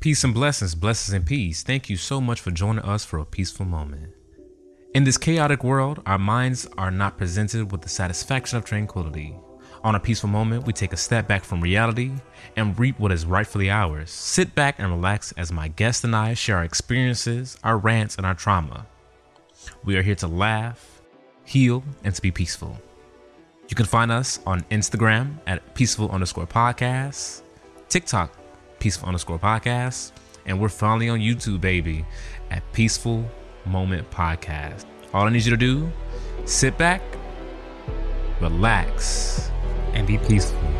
Peace and blessings, blessings and peace. Thank you so much for joining us for a peaceful moment. In this chaotic world, our minds are not presented with the satisfaction of tranquility. On a peaceful moment, we take a step back from reality and reap what is rightfully ours. Sit back and relax as my guest and I share our experiences, our rants, and our trauma. We are here to laugh, heal, and to be peaceful. You can find us on Instagram at peaceful underscore podcast, TikTok, peaceful underscore podcast, and we're finally on YouTube, baby, at Peaceful Moment Podcast. All I need you to do, sit back, relax, and be peaceful.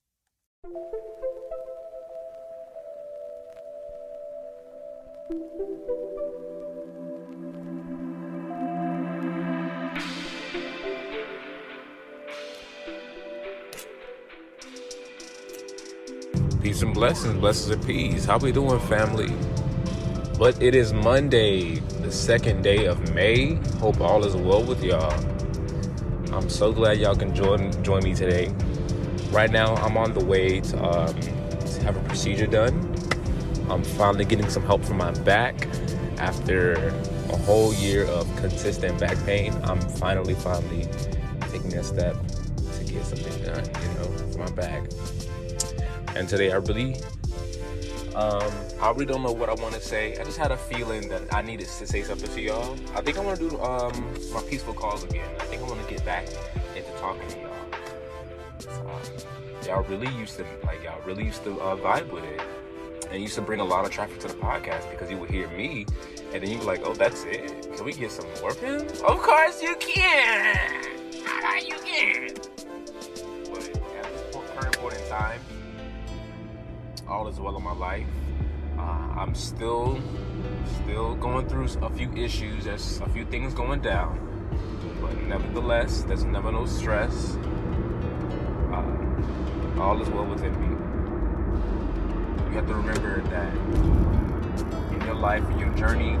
Peace and blessings, blessings and peace. How we doing, family? But it is Monday, the second day of May. Hope all is well with y'all. I'm so glad y'all can join join me today. Right now, I'm on the way to, um, to have a procedure done. I'm finally getting some help for my back after a whole year of consistent back pain. I'm finally, finally taking a step to get something done, you know, for my back. And today I really, um, I really don't know what I want to say. I just had a feeling that I needed to say something to y'all. I think I want to do um, my peaceful calls again. I think I want to get back into talking to y'all. Um, y'all really used to like y'all really used to uh, vibe with it, and used to bring a lot of traffic to the podcast because you would hear me, and then you were like, "Oh, that's it? Can we get some more pins?" Of course you can. You can. But at this current point in time all is well in my life. Uh, I'm still, still going through a few issues. There's a few things going down, but nevertheless, there's never no stress. Uh, all is well within me. You have to remember that in your life, in your journey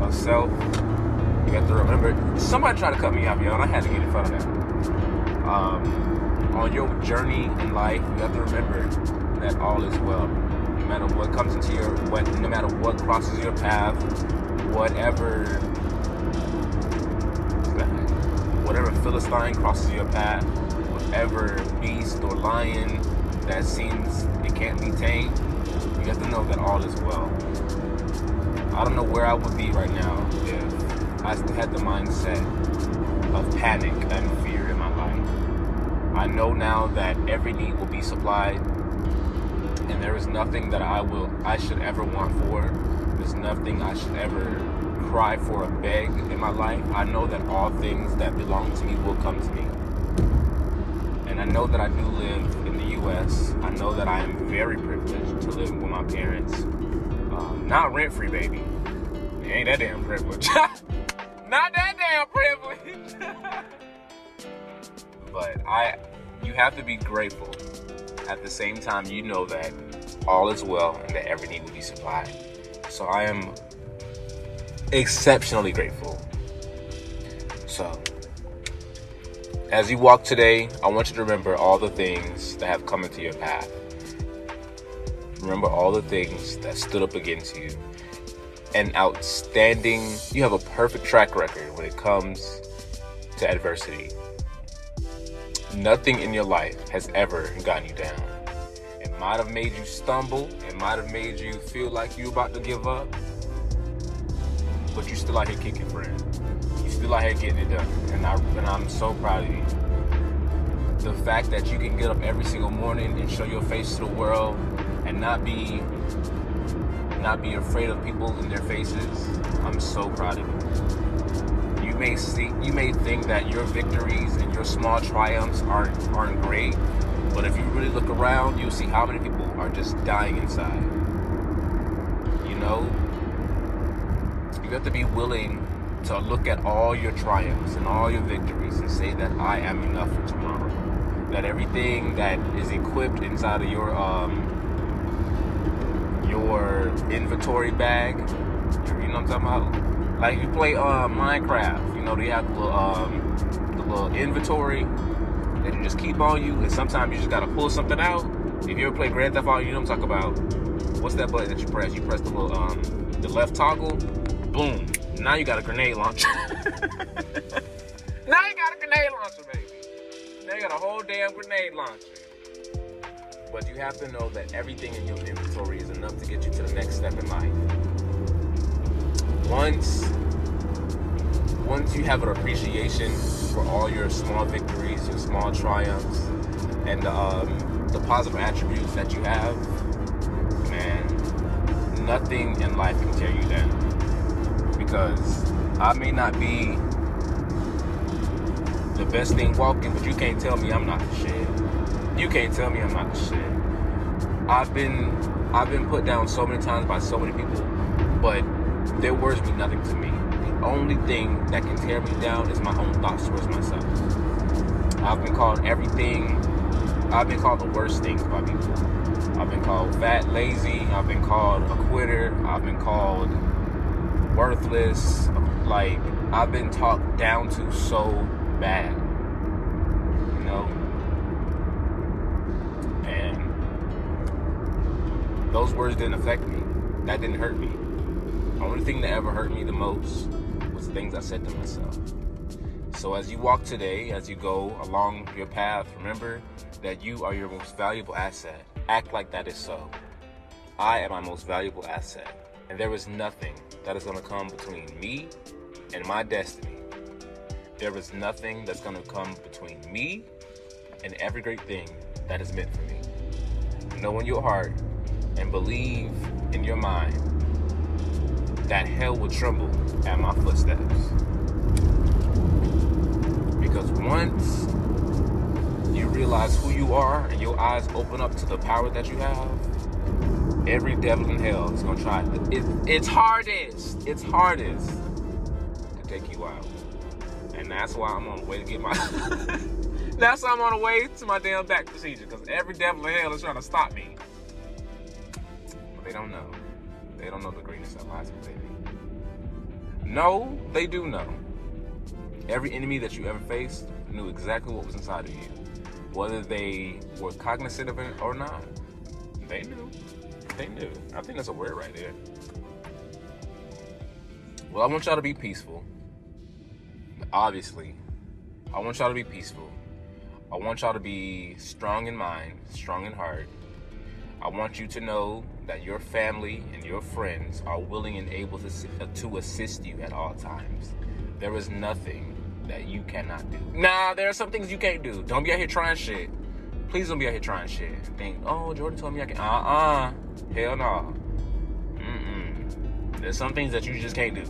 of self, you have to remember. Somebody tried to cut me off, yo, and I had to get in front of that. Um, on your journey in life, you have to remember that all is well. No matter what comes into your what no matter what crosses your path, whatever whatever Philistine crosses your path, whatever beast or lion that seems it can't be tamed, have to know that all is well. I don't know where I would be right now if I still had the mindset of panic and fear in my life. I know now that every need will be supplied and there is nothing that I will I should ever want for. There's nothing I should ever cry for or beg in my life. I know that all things that belong to me will come to me. And I know that I do live the US. I know that I am very privileged to live with my parents. Um, not rent free, baby. Ain't that damn privilege. not that damn privilege. but I you have to be grateful at the same time, you know that all is well and that every need will be supplied. So I am exceptionally grateful. So, as you walk today, I want you to remember all the things that have come into your path. Remember all the things that stood up against you. An outstanding, you have a perfect track record when it comes to adversity. Nothing in your life has ever gotten you down. It might have made you stumble. It might have made you feel like you're about to give up. But you're still out here kicking, friend. Still out here getting it done. And, I, and I'm so proud of you. The fact that you can get up every single morning and show your face to the world and not be not be afraid of people in their faces. I'm so proud of you. You may see you may think that your victories and your small triumphs aren't aren't great, but if you really look around, you'll see how many people are just dying inside. You know? You have to be willing to look at all your triumphs and all your victories and say that I am enough for tomorrow. That everything that is equipped inside of your um, your inventory bag. You know what I'm talking about? Like you play uh, Minecraft, you know they have the little, um, the little inventory that you just keep on you, and sometimes you just gotta pull something out. If you ever play Grand Theft Auto, you know what I'm talking about. What's that button that you press? You press the little um, the left toggle, boom. Now you got a grenade launcher. now you got a grenade launcher, baby. Now you got a whole damn grenade launcher. But you have to know that everything in your inventory is enough to get you to the next step in life. Once once you have an appreciation for all your small victories, your small triumphs, and um, the positive attributes that you have, man, nothing in life can tear you down. Because I may not be the best thing walking, but you can't tell me I'm not the shit. You can't tell me I'm not the shit. I've been I've been put down so many times by so many people, but their words mean nothing to me. The only thing that can tear me down is my own thoughts towards myself. I've been called everything. I've been called the worst things by people. I've been called fat, lazy. I've been called a quitter. I've been called worthless. Like I've been talked down to so bad. You know? And those words didn't affect me. That didn't hurt me. The only thing that ever hurt me the most was the things I said to myself. So as you walk today, as you go along your path, remember that you are your most valuable asset. Act like that is so. I am my most valuable asset. And there is nothing that is going to come between me and my destiny. There is nothing that's going to come between me and every great thing that is meant for me. Know in your heart and believe in your mind that hell will tremble at my footsteps. Because once you realize who you are and your eyes open up to the power that you have, every devil in hell is gonna try. It, it's hardest. It's hardest to take you out, and that's why I'm on the way to get my. that's why I'm on the way to my damn back procedure because every devil in hell is trying to stop me. But they don't know. They don't know the greatness that lies within me. No, they do know. Every enemy that you ever faced knew exactly what was inside of you, whether they were cognizant of it or not. They knew. They knew. I think that's a word right there. Well, I want y'all to be peaceful. Obviously, I want y'all to be peaceful. I want y'all to be strong in mind, strong in heart. I want you to know that your family and your friends are willing and able to, uh, to assist you at all times. There is nothing that you cannot do. Nah, there are some things you can't do. Don't be out here trying shit. Please don't be out here trying shit. Think, oh, Jordan told me I can. Uh uh Hell no. Mm-mm. There's some things that you just can't do.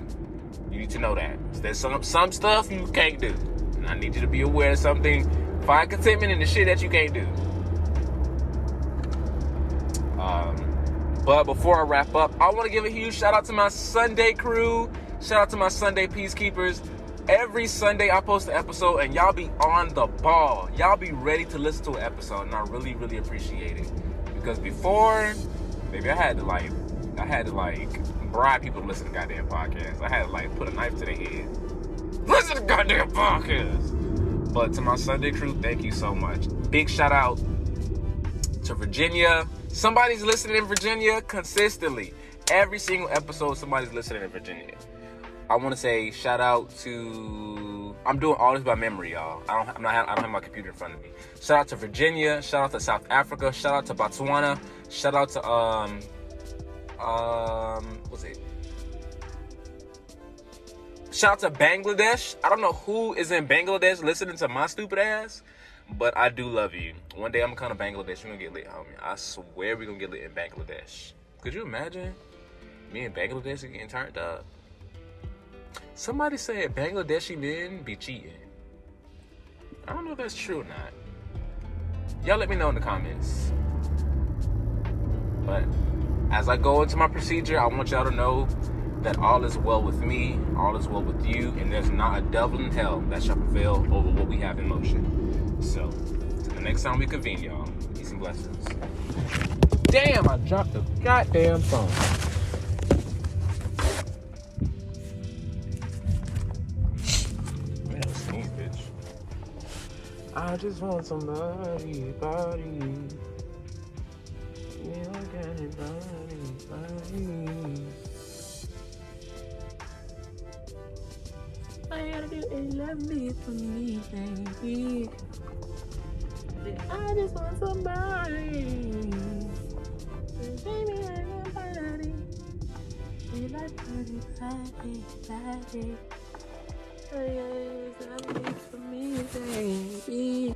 You need to know that. There's some some stuff you can't do. And I need you to be aware of something. Find contentment in the shit that you can't do. Um, but before I wrap up, I want to give a huge shout out to my Sunday crew. Shout out to my Sunday peacekeepers. Every Sunday I post an episode and y'all be on the ball. Y'all be ready to listen to an episode and I really, really appreciate it. Because before, maybe I had to like, I had to like bribe people to listen to goddamn podcasts. I had to like put a knife to their head. Listen to goddamn podcast. But to my Sunday crew, thank you so much. Big shout out to Virginia. Somebody's listening in Virginia consistently. Every single episode, somebody's listening in Virginia. I want to say shout out to I'm doing all this by memory, y'all. I don't, I'm not, I don't have my computer in front of me. Shout out to Virginia. Shout out to South Africa. Shout out to Botswana. Shout out to um, um, what's it? Shout out to Bangladesh. I don't know who is in Bangladesh listening to my stupid ass, but I do love you. One day I'm gonna come to Bangladesh. We're gonna get lit, homie. I swear we're gonna get lit in Bangladesh. Could you imagine me in Bangladesh getting turned up? Somebody said Bangladeshi men be cheating. I don't know if that's true or not. Y'all let me know in the comments. But as I go into my procedure, I want y'all to know that all is well with me, all is well with you, and there's not a devil in hell that shall prevail over what we have in motion. So, to the next time we convene, y'all, peace and blessings. Damn, I dropped the goddamn phone. I just want somebody, body. Yeah, I got it, body, body. You gotta do is love me for me, baby. I just want somebody. Baby, I want somebody. You like body, body, body. Hey guys, that looks amazing.